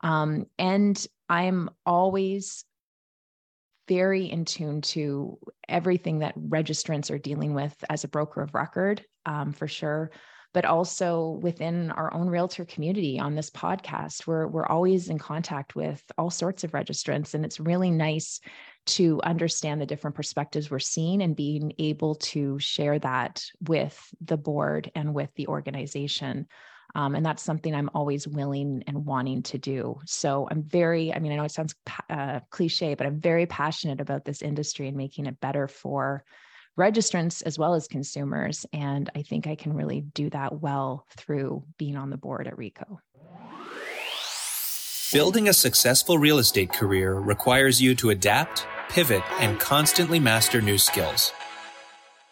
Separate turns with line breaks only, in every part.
Um, and I'm always very in tune to everything that registrants are dealing with as a broker of record, um, for sure. But also within our own realtor community on this podcast, we're we're always in contact with all sorts of registrants, and it's really nice to understand the different perspectives we're seeing and being able to share that with the board and with the organization. Um, and that's something I'm always willing and wanting to do. So I'm very, I mean, I know it sounds uh, cliche, but I'm very passionate about this industry and making it better for registrants as well as consumers. And I think I can really do that well through being on the board at RECO.
Building a successful real estate career requires you to adapt, pivot, and constantly master new skills.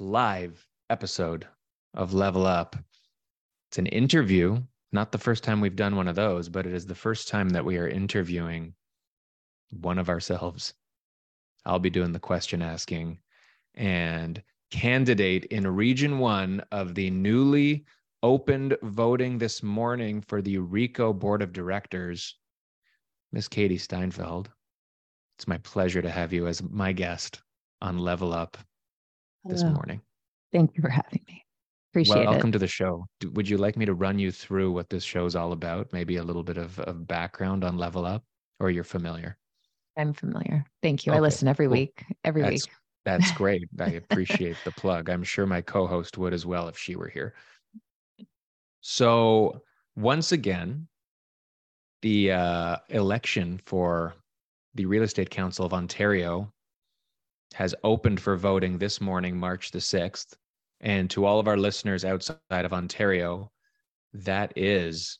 live episode of Level Up. It's an interview, not the first time we've done one of those, but it is the first time that we are interviewing one of ourselves. I'll be doing the question asking and candidate in region one of the newly opened voting this morning for the RECO Board of Directors, Miss Katie Steinfeld. It's my pleasure to have you as my guest on Level Up this morning.
Thank you for having me. Appreciate
Welcome
it.
Welcome to the show. Would you like me to run you through what this show is all about? Maybe a little bit of, of background on Level Up, or you're familiar?
I'm familiar. Thank you. Okay. I listen every cool. week. Every
that's,
week.
That's great. I appreciate the plug. I'm sure my co-host would as well if she were here. So once again, the uh, election for the Real Estate Council of Ontario has opened for voting this morning, March the 6th. And to all of our listeners outside of Ontario, that is,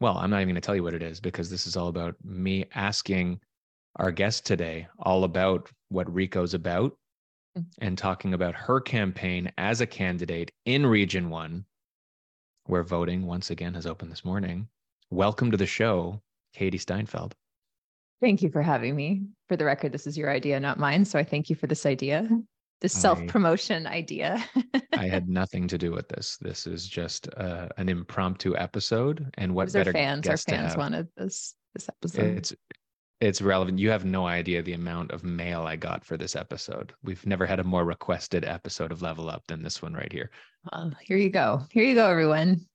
well, I'm not even going to tell you what it is because this is all about me asking our guest today all about what RECO's about mm. and talking about her campaign as a candidate in Region 1, where voting once again has opened this morning. Welcome to the show, Katie Steinfeld.
Thank you for having me. For the record, this is your idea, not mine. So I thank you for this idea, this self promotion idea.
I had nothing to do with this. This is just uh, an impromptu episode. And what better
our fans? Our fans wanted this this episode.
It's it's relevant. You have no idea the amount of mail I got for this episode. We've never had a more requested episode of Level Up than this one right here.
Well, here you go. Here you go, everyone.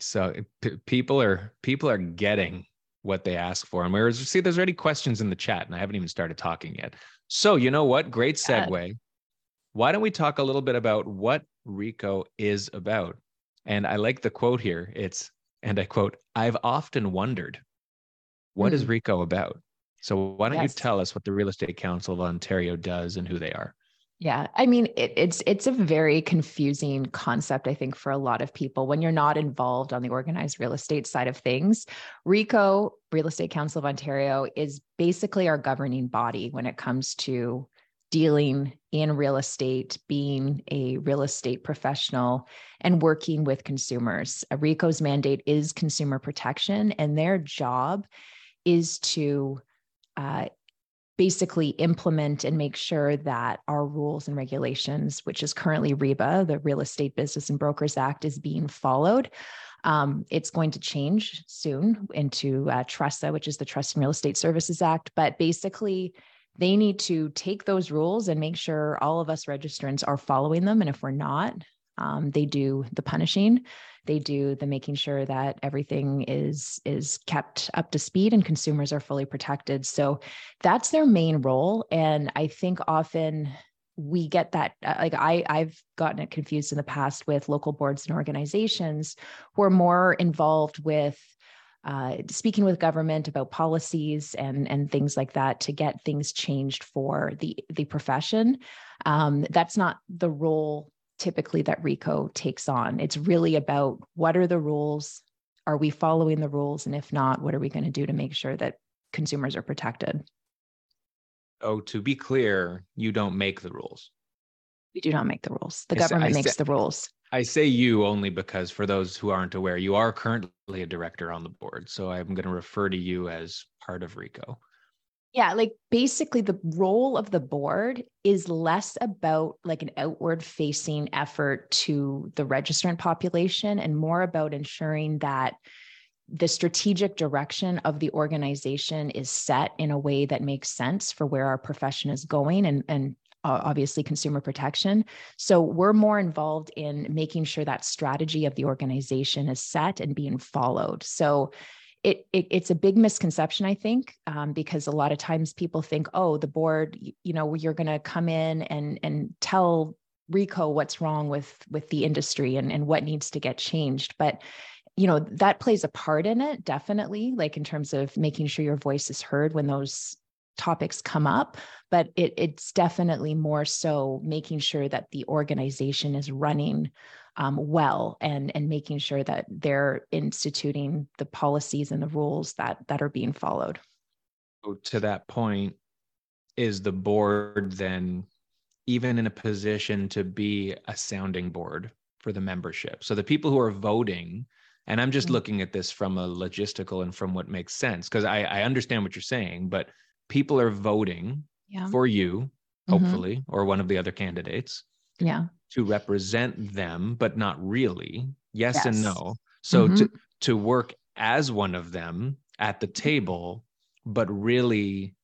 So p- people are people are getting what they ask for. And we see there's already questions in the chat, and I haven't even started talking yet. So you know what? Great segue. Why don't we talk a little bit about what RECO is about? And I like the quote here. It's and I quote, I've often wondered, what mm. is hmm. RECO about? So why don't yes. you tell us what the Real Estate Council of Ontario does and who they are?
Yeah, I mean it, it's it's a very confusing concept I think for a lot of people when you're not involved on the organized real estate side of things. RECO, Real Estate Council of Ontario is basically our governing body when it comes to dealing in real estate, being a real estate professional and working with consumers. RECO's mandate is consumer protection and their job is to uh, basically implement and make sure that our rules and regulations, which is currently REBBA, the Real Estate Business and Brokers Act, is being followed. Um, it's going to change soon into uh, TRESA, which is the Trust and Real Estate Services Act. But basically, they need to take those rules and make sure all of us registrants are following them. And if we're not, um, they do the punishing. They do the making sure that everything is is kept up to speed and consumers are fully protected. So that's their main role. And i think often we get that uh, like i i've gotten it confused in the past with local boards and organizations who are more involved with uh, speaking with government about policies and and things like that to get things changed for the the profession. Um, that's not the role typically that RECO takes on. It's really about what are the rules are we following the rules? And if not, what are we going to do to make sure that consumers are protected?
Oh, to be clear, you don't make the rules.
We do not make the rules. The
I
government
I
makes
say-
the rules.
I say you only because for those who aren't aware, you are currently a director on the board. So I'm going to refer to you as part of RECO.
Yeah, like basically the role of the board is less about like an outward facing effort to the registrant population and more about ensuring that the strategic direction of the organization is set in a way that makes sense for where our profession is going and and uh, obviously consumer protection. So we're more involved in making sure that strategy of the organization is set and being followed. So it, it it's a big misconception, I think, um, because a lot of times people think, oh, the board, y- you know, you're going to come in and and tell RECO what's wrong with with the industry and and what needs to get changed, but you know that plays a part in it definitely like in terms of making sure your voice is heard when those topics come up. But it, it's definitely more so making sure that the organization is running um, well and and making sure that they're instituting the policies and the rules that that are being followed
So to that point, is the board then even in a position to be a sounding board for the membership? So the people who are voting, and I'm just
Mhm.
looking at this from a logistical and from what makes sense, because I, I understand what you're saying, but people are voting
yeah
for you,
Mhm.
hopefully, or one of the other candidates
yeah
to represent them, but not really. Yes, and no. So
Mhm.
to to work as one of them at the table, but really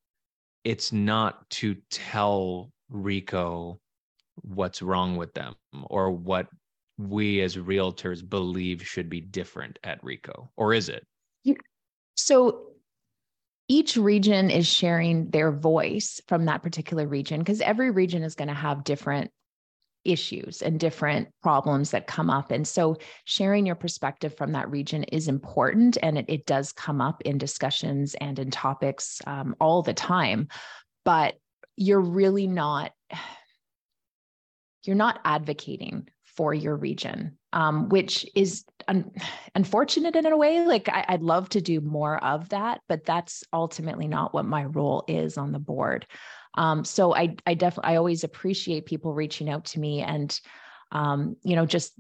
it's not to tell RECO what's wrong with them or what we as realtors believe should be different at RECO. Or is it?
So each region is sharing their voice from that particular region because every region is going to have different issues and different problems that come up. And so sharing your perspective from that region is important and it, it does come up in discussions and in topics um, all the time. But you're really not you're not advocating for your region, um, which is un- unfortunate in a way. Like I, I'd love to do more of that, but that's ultimately not what my role is on the board. Um, so I, I definitely, I always appreciate people reaching out to me, and um, you know, just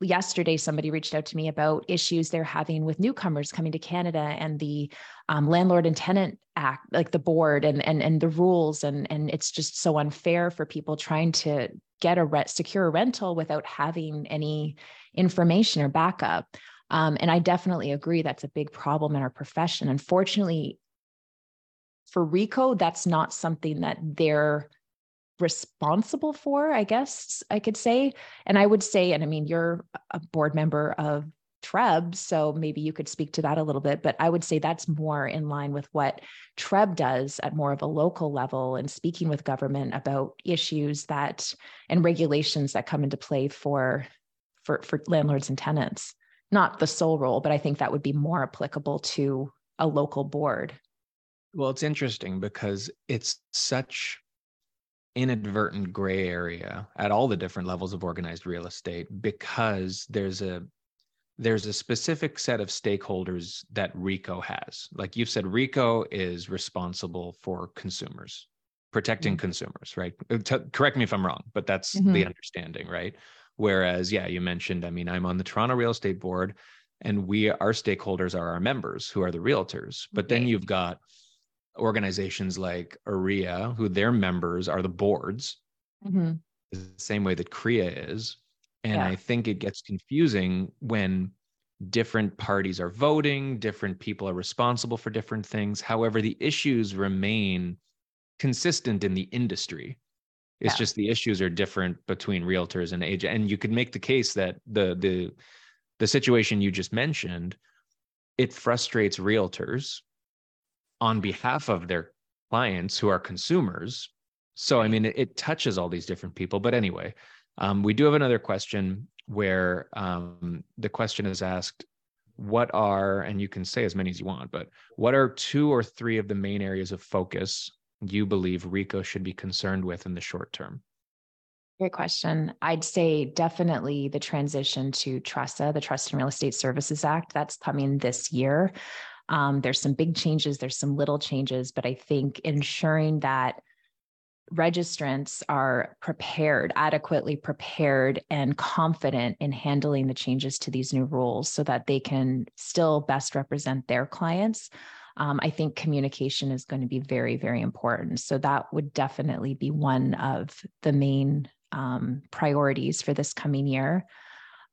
yesterday somebody reached out to me about issues they're having with newcomers coming to Canada and the um, landlord and tenant act, like the board and and and the rules, and and it's just so unfair for people trying to get a rent, secure a rental without having any information or backup. Um, and I definitely agree that's a big problem in our profession. Unfortunately, for RECO, that's not something that they're responsible for, I guess I could say. And I would say, and I mean, you're a board member of TREB, so maybe you could speak to that a little bit, but I would say that's more in line with what TREB does at more of a local level and speaking with government about issues that and regulations that come into play for for for landlords and tenants. Not the sole role, but I think that would be more applicable to a local board.
Well, it's interesting because it's such inadvertent gray area at all the different levels of organized real estate because there's a there's a specific set of stakeholders that RECO has. Like you've said, RECO is responsible for consumers, protecting
Mhm.
consumers, right? Uh, t- correct me if I'm wrong, but that's the
Mhm.
understanding, right? Whereas, yeah, you mentioned, I mean, I'm on the Toronto Real Estate Board, and we, our stakeholders are our members who are the realtors. But then you've got organizations like OREA, who their members are the boards,
Mhm.
the same way that CREA is. And
Yeah.
I think it gets confusing when different parties are voting, different people are responsible for different things. However, the issues remain consistent in the industry. It's
Yeah.
just the issues are different between realtors and agent. And you could make the case that the the the situation you just mentioned, it frustrates realtors on behalf of their clients who are consumers. So I mean, it, it touches all these different people. But anyway, um, we do have another question where um, the question is asked what are and you can say as many as you want but what are two or three of the main areas of focus you believe RECO should be concerned with in the short term
Great question. I'd say definitely the transition to TRESA, the Trust and Real Estate Services Act, that's coming this year. Um, there's some big changes, there's some little changes, but I think ensuring that registrants are prepared, adequately prepared, and confident in handling the changes to these new rules so that they can still best represent their clients. Um, I think communication is going to be very, very important. So that would definitely be one of the main um, priorities for this coming year.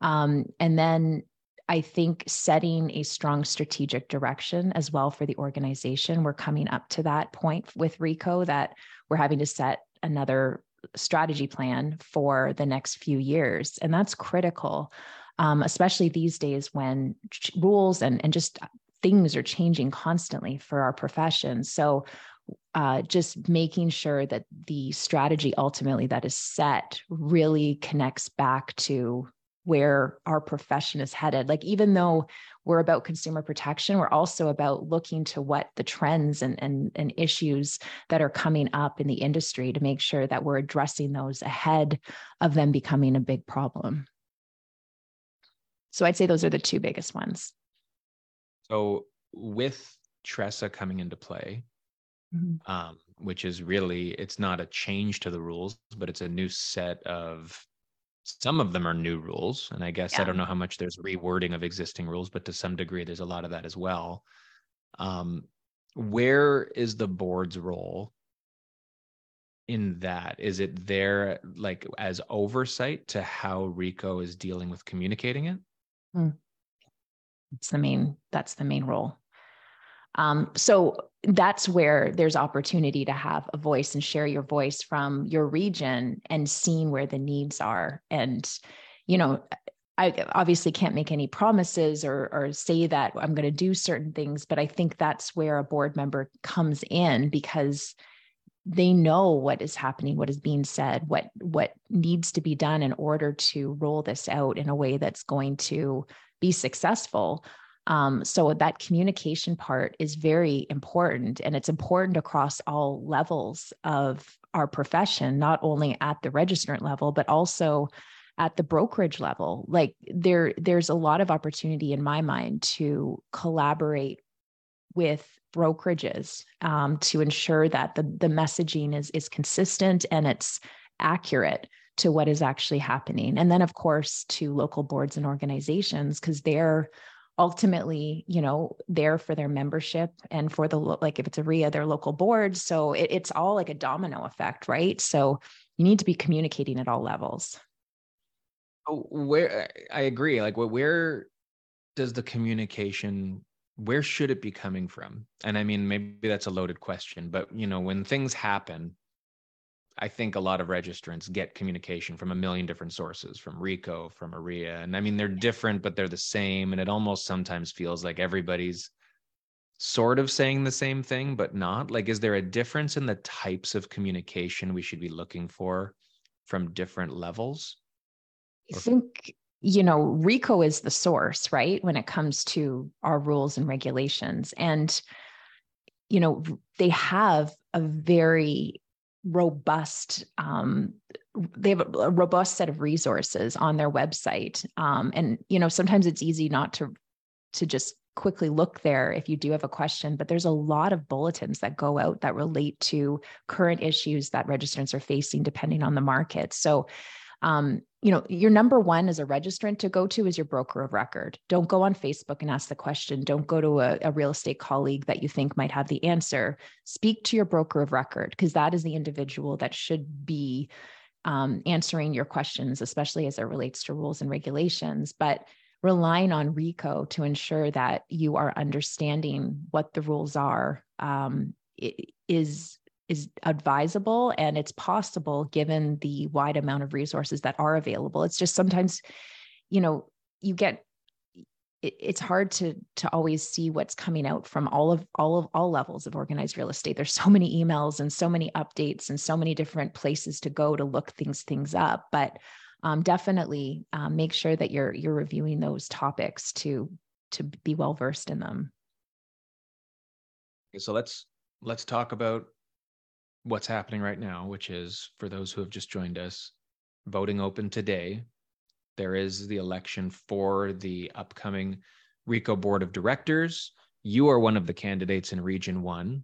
Um, and then I think setting a strong strategic direction as well for the organization. We're coming up to that point with RECO that we're having to set another strategy plan for the next few years. And that's critical, um, especially these days when ch- rules and, and just things are changing constantly for our profession. So, uh, just making sure that the strategy ultimately that is set really connects back to where our profession is headed. Like, even though we're about consumer protection, we're also about looking to what the trends and, and, and issues that are coming up in the industry to make sure that we're addressing those ahead of them becoming a big problem. So I'd say those are the two biggest ones.
So with TRESA coming into play, mm-hmm. um, which is really it's not a change to the rules, but it's a new set of some of them are new rules and i guess yeah. i don't know how much there's rewording of existing rules but to some degree there's a lot of that as well um, where is the board's role in that is it there like as oversight to how RECO is dealing with communicating it
mm. it's the main that's the main role um, so that's where there's opportunity to have a voice and share your voice from your region and seeing where the needs are. And, you know, I obviously can't make any promises or, or say that I'm going to do certain things, but I think that's where a board member comes in because they know what is happening, what is being said, what what needs to be done in order to roll this out in a way that's going to be successful. Um, so that communication part is very important and it's important across all levels of our profession, not only at the registrant level, but also at the brokerage level. Like there, there's a lot of opportunity in my mind to collaborate with brokerages um, to ensure that the, the messaging is, is consistent and it's accurate to what is actually happening. And then, of course, to local boards and organizations, because they're ultimately you know there for their membership and for the like if it's OREA their local boards so it, it's all like a domino effect right? So you need to be communicating at all levels.
Oh, where i agree. Like where does the communication where should it be coming from? And i mean maybe that's a loaded question but you know when things happen I think a lot of registrants get communication from a million different sources, from RECO, from OREA. And I mean, they're different, but they're the same. And it almost sometimes feels like everybody's sort of saying the same thing, but not. Like, is there a difference in the types of communication we should be looking for from different levels?
I think, you know, RECO is the source, right? When it comes to our rules and regulations. And, you know, they have a very robust um, they have a, robust set of resources on their website. Um, and you know sometimes it's easy not to to just quickly look there if you do have a question but there's a lot of bulletins that go out that relate to current issues that registrants are facing depending on the market. So um, you know, your number one as a registrant to go to is your broker of record. Don't go on Facebook and ask the question. Don't go to a, a real estate colleague that you think might have the answer. Speak to your broker of record because that is the individual that should be um, answering your questions, especially as it relates to rules and regulations. But relying on RECO to ensure that you are understanding what the rules are um, is is advisable and it's possible given the wide amount of resources that are available. It's just sometimes you know you get it, it's hard to to always see what's coming out from all of all of all levels of organized real estate. There's so many emails and so many updates and so many different places to go to look things things up. But um, definitely um, make sure that you're you're reviewing those topics to to be well versed in them.
So let's let's talk about what's happening right now, which is for those who have just joined us, voting open today. There is the election for the upcoming RECO Board of Directors. You are one of the candidates in Region 1,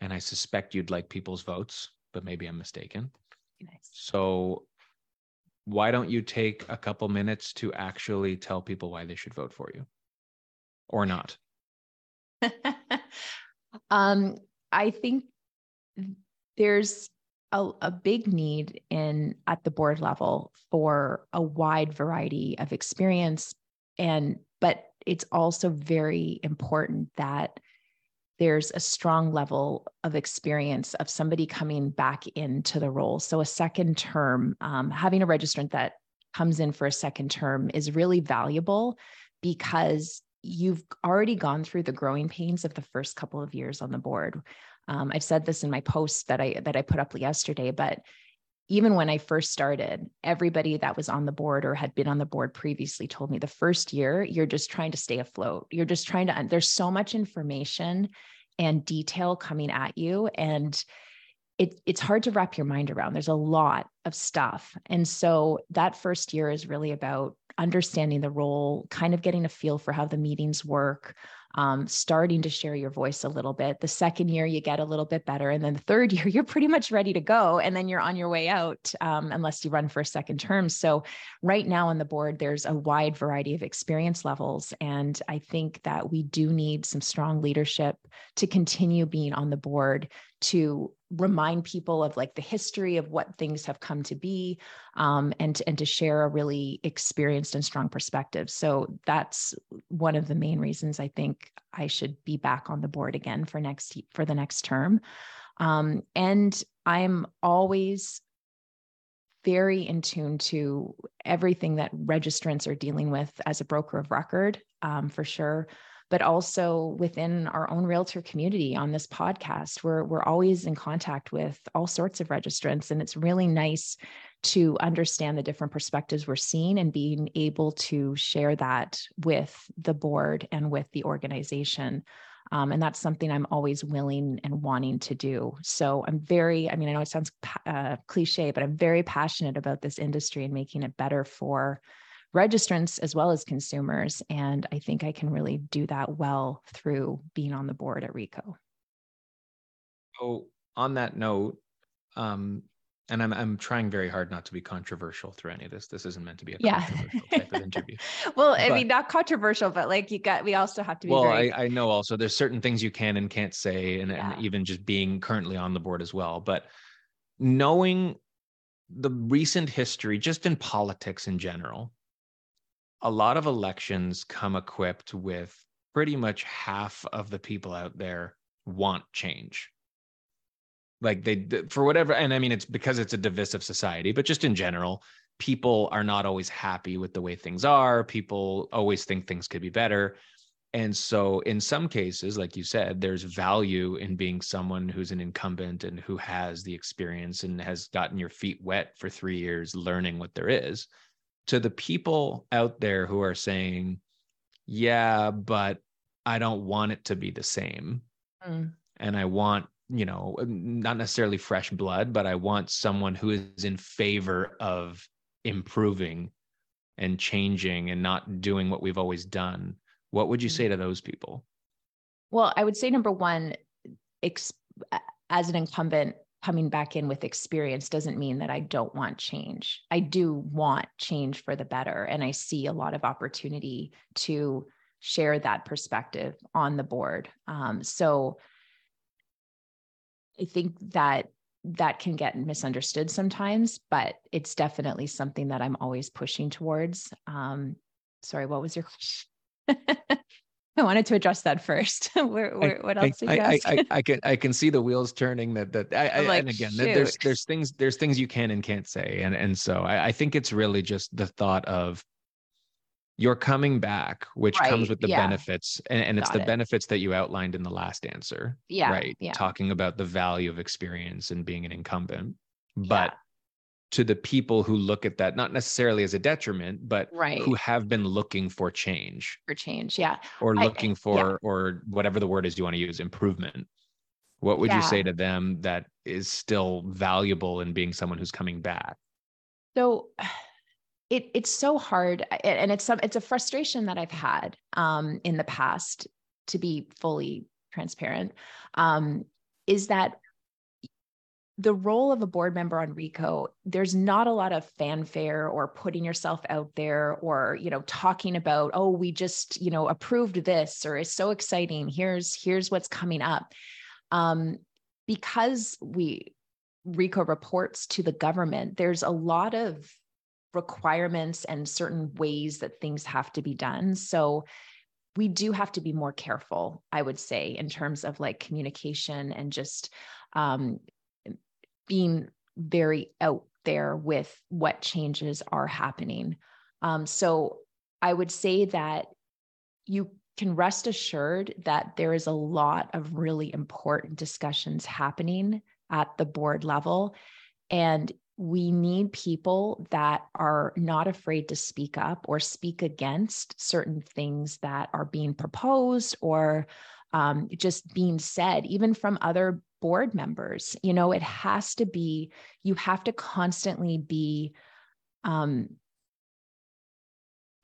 and I suspect you'd like people's votes, but maybe I'm mistaken.
Nice.
So, why don't you take a couple minutes to actually tell people why they should vote for you or not?
um, I think there's a, a big need in at the board level for a wide variety of experience. And but it's also very important that there's a strong level of experience of somebody coming back into the role. So a second term um, having a registrant that comes in for a second term is really valuable because you've already gone through the growing pains of the first couple of years on the board um, I've said this in my post that I that I put up yesterday, but even when I first started, everybody that was on the board or had been on the board previously told me the first year you're just trying to stay afloat. You're just trying to. There's so much information and detail coming at you, and it, it's hard to wrap your mind around. There's a lot of stuff, and so that first year is really about understanding the role, kind of getting a feel for how the meetings work, um, starting to share your voice a little bit. The second year, you get a little bit better. And then the third year, you're pretty much ready to go. And then you're on your way out, um, unless you run for a second term. So, right now on the board, there's a wide variety of experience levels. And I think that we do need some strong leadership to continue being on the board to remind people of like the history of what things have come to be um, and and to share a really experienced and strong perspective so that's one of the main reasons i think i should be back on the board again for next for the next term um, and i'm always very in tune to everything that registrants are dealing with as a broker of record um, for sure but also within our own realtor community on this podcast. We're, we're always in contact with all sorts of registrants, and it's really nice to understand the different perspectives we're seeing and being able to share that with the board and with the organization. Um, and that's something I'm always willing and wanting to do. So I'm very, I mean, I know it sounds uh, cliche, but I'm very passionate about this industry and making it better for registrants as well as consumers. And I think I can really do that well through being on the board at RECO.
So, on that note, um, and I'm I'm trying very hard not to be controversial through any of this. This isn't meant to be a yeah. controversial type of interview.
well, I mean, not controversial, but like you got, we also have to be.
Well,
very...
I, I know also there's certain things you can and can't say, and, yeah. and even just being currently on the board as well. But knowing the recent history, just in politics in general, a lot of elections come equipped with pretty much half of the people out there want change like they for whatever and i mean it's because it's a divisive society but just in general people are not always happy with the way things are people always think things could be better and so in some cases like you said there's value in being someone who's an incumbent and who has the experience and has gotten your feet wet for 3 years learning what there is to the people out there who are saying, yeah, but I don't want it to be the same. Mm. And I want, you know, not necessarily fresh blood, but I want someone who is in favor of improving and changing and not doing what we've always done. What would you say mm. to those people?
Well, I would say number one, ex- as an incumbent, coming back in with experience doesn't mean that I don't want change. I do want change for the better. And I see a lot of opportunity to share that perspective on the board. Um, so I think that that can get misunderstood sometimes, but it's definitely something that I'm always pushing towards. Um, sorry, what was your question? I wanted to address that first. where, where, what else
I? I, I, I, can I can see the wheels turning. That that I, like, and again, shoot. there's there's things there's things you can and can't say, and and so I, I think it's really just the thought of you're coming back, which right. comes with the yeah. benefits, and, and it's the it. benefits that you outlined in the last answer.
Yeah,
right.
Yeah.
Talking about the value of experience and being an incumbent, but. Yeah to the people who look at that not necessarily as a detriment but
right.
who have been looking for change
for change yeah
or looking I, for or whatever the word is you want to use improvement what would you say to them that is still valuable in being someone who's coming back
So it it's so hard and it's some it's a frustration that I've had um, in the past to be fully transparent um, is that the role of a board member on RECO, there's not a lot of fanfare or putting yourself out there or, you know, talking about, oh, we just, you know, approved this or it's so exciting. Here's, here's what's coming up. Um, because we RECO reports to the government, there's a lot of requirements and certain ways that things have to be done. So we do have to be more careful, I would say, in terms of like communication and just um, being very out there with what changes are happening. Um, so I would say that you can rest assured that there is a lot of really important discussions happening at the board level. And we need people that are not afraid to speak up or speak against certain things that are being proposed or um, just being said, even from other board members. You know, it has to be, you have to constantly be, um,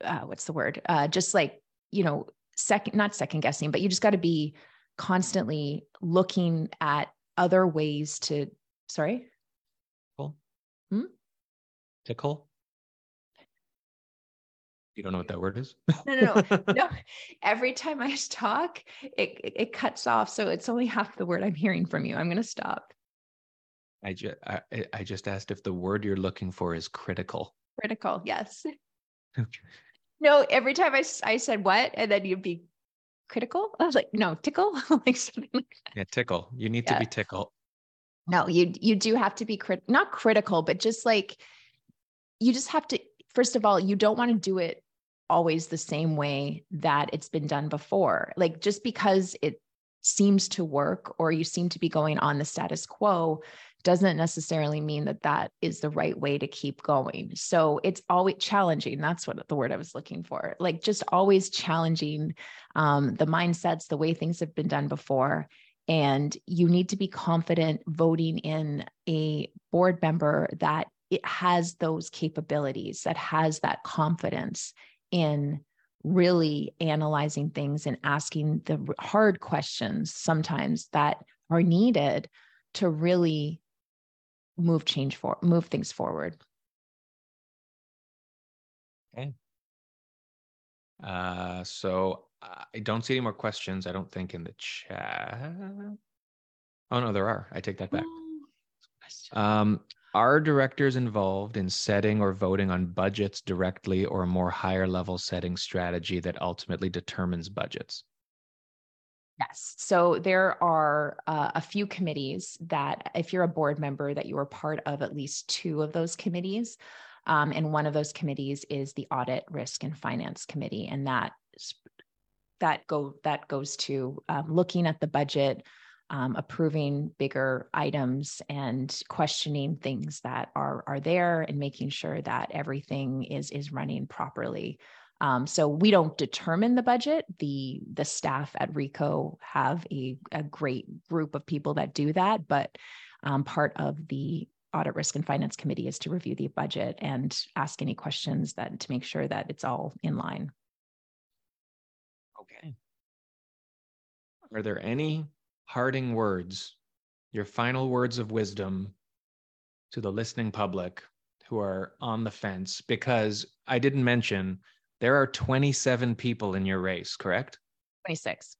uh, what's the word? Uh, just like, you know, second, not second guessing, but you just got to be constantly looking at other ways to, sorry? Hmm?
Tickle? You don't know what that word is?
no, no, no, no. Every time I talk, it, it, it cuts off. So it's only half the word I'm hearing from you. I'm going to stop.
I just I, I just asked if the word you're looking for is critical.
Critical, yes. No, every time I, I said what, and then you'd be critical. I was like, no, tickle, like something like
that. Yeah, tickle. You need yeah. to be tickle.
No, you you do have to be crit not critical, but just like you just have to. First of all, you don't want to do it always the same way that it's been done before. Like just because it seems to work or you seem to be going on the status quo doesn't necessarily mean that that is the right way to keep going. So it's always challenging. That's what the word I was looking for. Like just always challenging um, the mindsets, the way things have been done before. And you need to be confident voting in a board member that it has those capabilities, that has that confidence in really analyzing things and asking the hard questions sometimes that are needed to really move change for move things forward.
Okay. Uh so i don't see any more questions i don't think in the chat oh no there are i take that back um are directors involved in setting or voting on budgets directly or a more higher level setting strategy that ultimately determines budgets?
Yes. So there are uh, a few committees that, if you're a board member, that you are part of at least two of those committees. Um, and one of those committees is the Audit, Risk, and Finance Committee, and that that go that goes to um, looking at the budget, um, approving bigger items and questioning things that are are there and making sure that everything is is running properly. Um, so we don't determine the budget. The the staff at RECO have a, a great group of people that do that, but um, part of the audit risk and finance committee is to review the budget and ask any questions that to make sure that it's all in line.
Okay. Are there any parting words, your final words of wisdom to the listening public who are on the fence? Because I didn't mention there are 27 people in your race, correct?
26.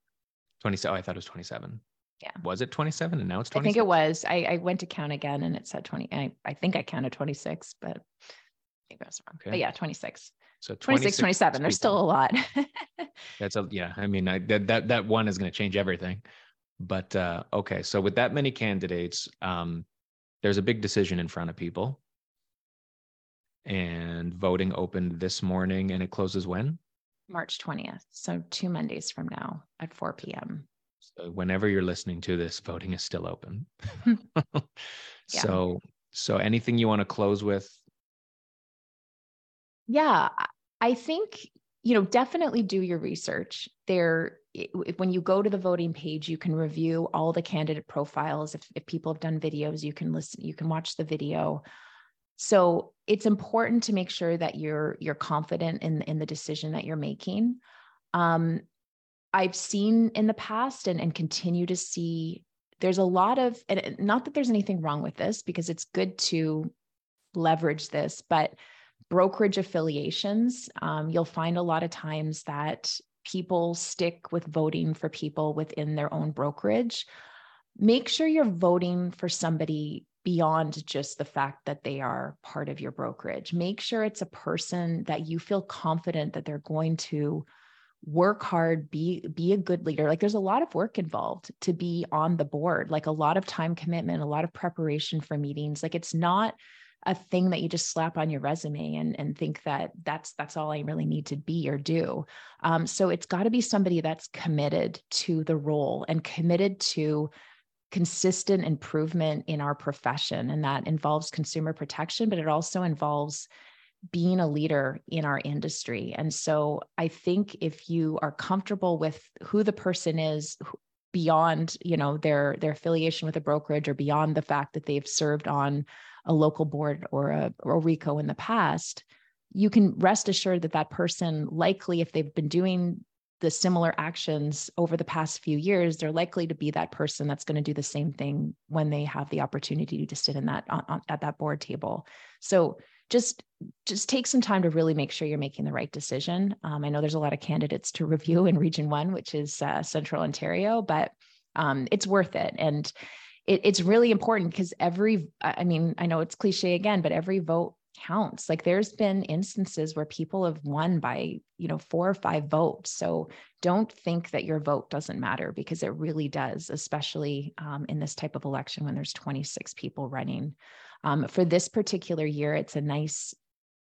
27. Oh, I thought it was 27.
Yeah.
Was it 27 and now it's 26?
I think it was. I, I went to count again and it said 20. I, I think I counted 26, but I think I was wrong. Okay. But yeah, 26. So 26, 27. There's still a lot.
That's a, yeah. I mean, I, that, that, that one is going to change everything. But uh, okay, so with that many candidates, um, there's a big decision in front of people. And voting opened this morning and it closes when?
March 20th. So two Mondays from now at 4 p.m.
So whenever you're listening to this, voting is still open. yeah. So so anything you want to close with?
Yeah, I think you know definitely do your research. There when you go to the voting page, you can review all the candidate profiles. If, if people have done videos, you can listen, you can watch the video. So it's important to make sure that you're you're confident in in the decision that you're making. Um, I've seen in the past and, and continue to see there's a lot of and not that there's anything wrong with this because it's good to leverage this, but brokerage affiliations, um, you'll find a lot of times that people stick with voting for people within their own brokerage. Make sure you're voting for somebody beyond just the fact that they are part of your brokerage. Make sure it's a person that you feel confident that they're going to work hard be be a good leader like there's a lot of work involved to be on the board like a lot of time commitment a lot of preparation for meetings like it's not a thing that you just slap on your resume and, and think that that's that's all I really need to be or do. Um, so it's got to be somebody that's committed to the role and committed to consistent improvement in our profession. And that involves consumer protection, but it also involves being a leader in our industry. And so I think if you are comfortable with who the person is beyond, you know, their their affiliation with a brokerage or beyond the fact that they've served on a local board or a or RECO in the past, you can rest assured that that person likely if they've been doing the similar actions over the past few years they're likely to be that person that's going to do the same thing when they have the opportunity to sit in that on, on, at that board table. So just just take some time to really make sure you're making the right decision. Um, i know there's a lot of candidates to review in region one which is uh, central ontario but um, it's worth it. And it, it's really important because every i mean i know it's cliche again but every vote counts. Like there's been instances where people have won by you know four or five votes. So don't think that your vote doesn't matter because it really does especially um, in this type of election when there's 26 people running. Um, for this particular year it's a nice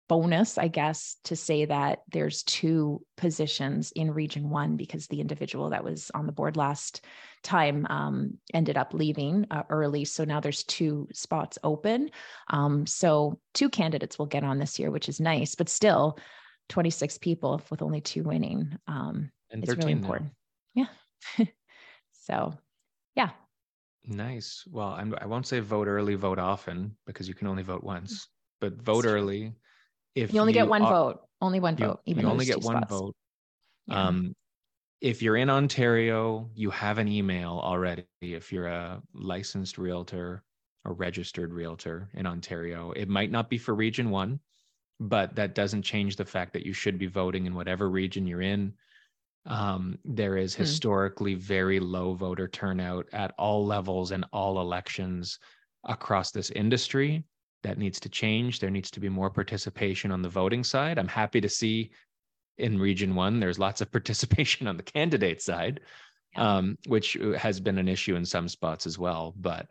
bonus, I guess, to say that there's two positions in Region One because the individual that was on the board last time um, ended up leaving uh, early. So now there's two spots open. Um, so two candidates will get on this year, which is nice, but still 26 people with only two winning. Um, and it's really important. Yeah. so, yeah.
Nice. Well, I'm, I will not say vote early, vote often because you can only vote once, but vote early
if you only you get one are, vote, only one vote,
even you only get one spots. vote. Yeah. Um, if you're in Ontario, you have an email already. If you're a licensed realtor or registered realtor in Ontario, it might not be for Region One, but that doesn't change the fact that you should be voting in whatever region you're in. Um, there is hmm. historically hmm. very low voter turnout at all levels and all elections across this industry that needs to change. There needs to be more participation on the voting side. I'm happy to see in Region One, there's lots of participation on the candidate side, yeah. um, which uh, has been an issue in some spots as well. But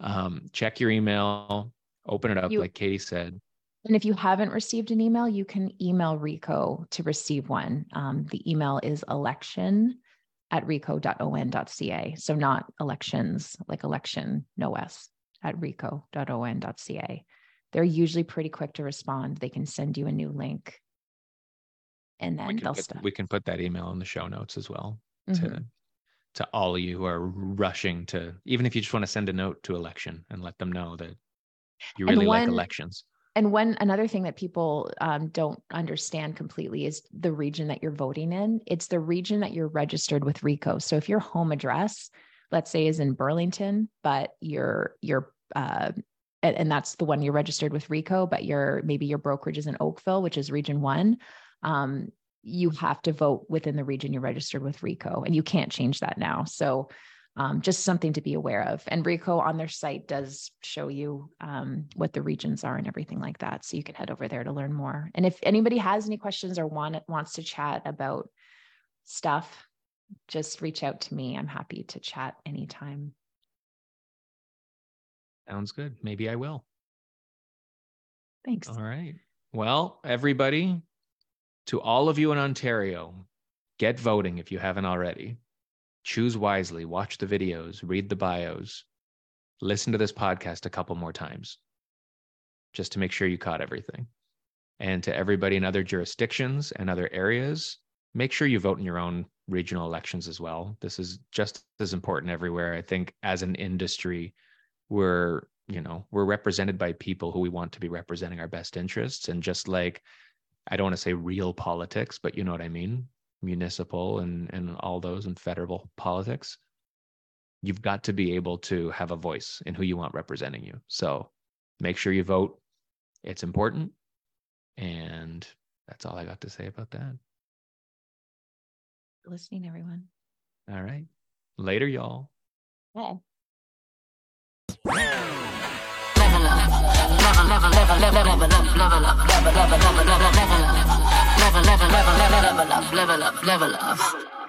um, check your email, open it up, you, like Katie said.
And if you haven't received an email, you can email RECO to receive one. Um, the email is election at reco.on.ca. So not elections like election, no S at reco.on.ca. They're usually pretty quick to respond. They can send you a new link and then they'll
get, We can put that email in the show notes as well mm-hmm. to to all of you who are rushing to even if you just want to send a note to election and let them know that you really one, like elections.
And one another thing that people um, don't understand completely is the region that you're voting in. It's the region that you're registered with RECO. So if your home address let's say is in Burlington, but your your uh, and, and, that's the one you're registered with RECO, but your maybe your brokerage is in Oakville, which is Region One. Um, you have to vote within the region you're registered with RECO, and you can't change that now. So um, just something to be aware of. And RECO on their site does show you um, what the regions are and everything like that. So you can head over there to learn more. And if anybody has any questions or want wants to chat about stuff, just reach out to me. I'm happy to chat anytime.
Sounds good. Maybe I will.
Thanks.
All right. Well, everybody, to all of you in Ontario, get voting if you haven't already. Choose wisely, watch the videos, read the bios, listen to this podcast a couple more times just to make sure you caught everything. And to everybody in other jurisdictions and other areas, make sure you vote in your own regional elections as well. This is just as important everywhere. I think as an industry, we're you know, we're represented by people who we want to be representing our best interests. And just like, I don't want to say real politics, but you know what I mean? Municipal and, and all those and federal politics. You've got to be able to have a voice in who you want representing you. So make sure you vote. It's important. And that's all I got to say about that.
Listening, everyone.
All right. Later, y'all.
Bye.
level up, level up.